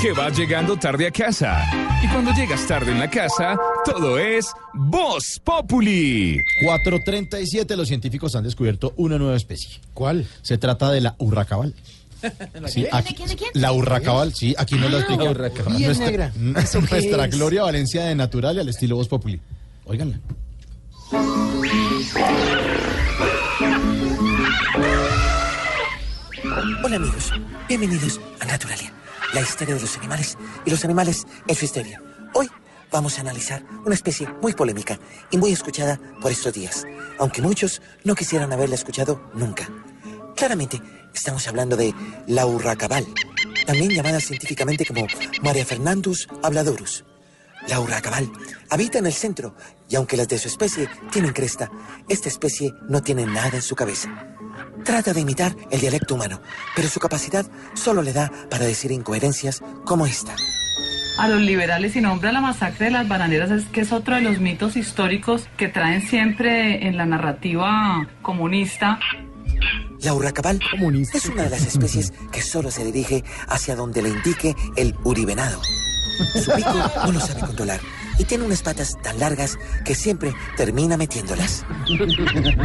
que vas llegando tarde a casa. Y cuando llegas tarde en la casa, todo es Voz Populi. 437, los científicos han descubierto una nueva especie. ¿Cuál? Se trata de la urracabal. Sí, aquí- La urracabal, sí, aquí nos la explica nuestra, negra. ¿Eso qué nuestra es? Gloria Valencia de Natural y al estilo Voz Populi. Óiganla. Hola amigos, bienvenidos a Naturalia, la historia de los animales y los animales en su histeria. Hoy vamos a analizar una especie muy polémica y muy escuchada por estos días, aunque muchos no quisieran haberla escuchado nunca. Claramente estamos hablando de la urracabal, también llamada científicamente como Maria Fernandus habladorus. La urracabal habita en el centro y aunque las de su especie tienen cresta, esta especie no tiene nada en su cabeza. Trata de imitar el dialecto humano, pero su capacidad solo le da para decir incoherencias como esta. a los liberales y nombra la masacre de las bananeras, es que es otro de los mitos históricos que traen siempre en la narrativa comunista. La urracabal Comunista. es una de las especies que solo se dirige hacia donde le indique el uribenado. Su pico no lo sabe controlar y tiene unas patas tan largas que siempre termina metiéndolas.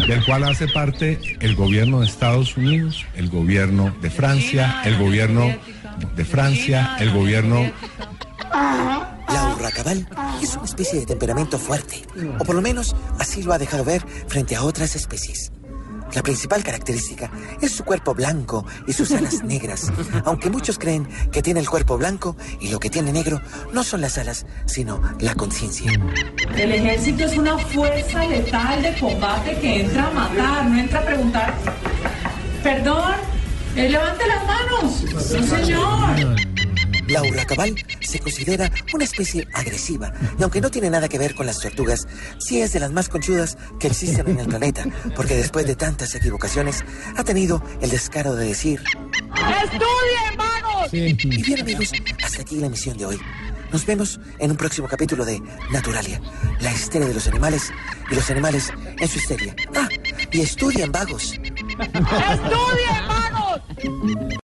del cual hace parte el gobierno de Estados Unidos, el gobierno de Francia, el gobierno de Francia, el gobierno La urracabal es una especie de temperamento fuerte, o por lo menos así lo ha dejado ver frente a otras especies. La principal característica es su cuerpo blanco y sus alas negras, aunque muchos creen que tiene el cuerpo blanco y lo que tiene negro no son las alas, sino la conciencia. El ejército es una fuerza letal de combate que entra a matar, no entra a preguntar. Perdón, eh, levante las manos. No, señor. La urracabal se considera una especie agresiva y aunque no tiene nada que ver con las tortugas, sí es de las más conchudas que existen en el planeta, porque después de tantas equivocaciones ha tenido el descaro de decir... ¡Estudien, vagos! Y bien amigos, hasta aquí la emisión de hoy. Nos vemos en un próximo capítulo de Naturalia, la histeria de los animales y los animales en su histeria. Ah, y estudien vagos. ¡Estudien, vagos!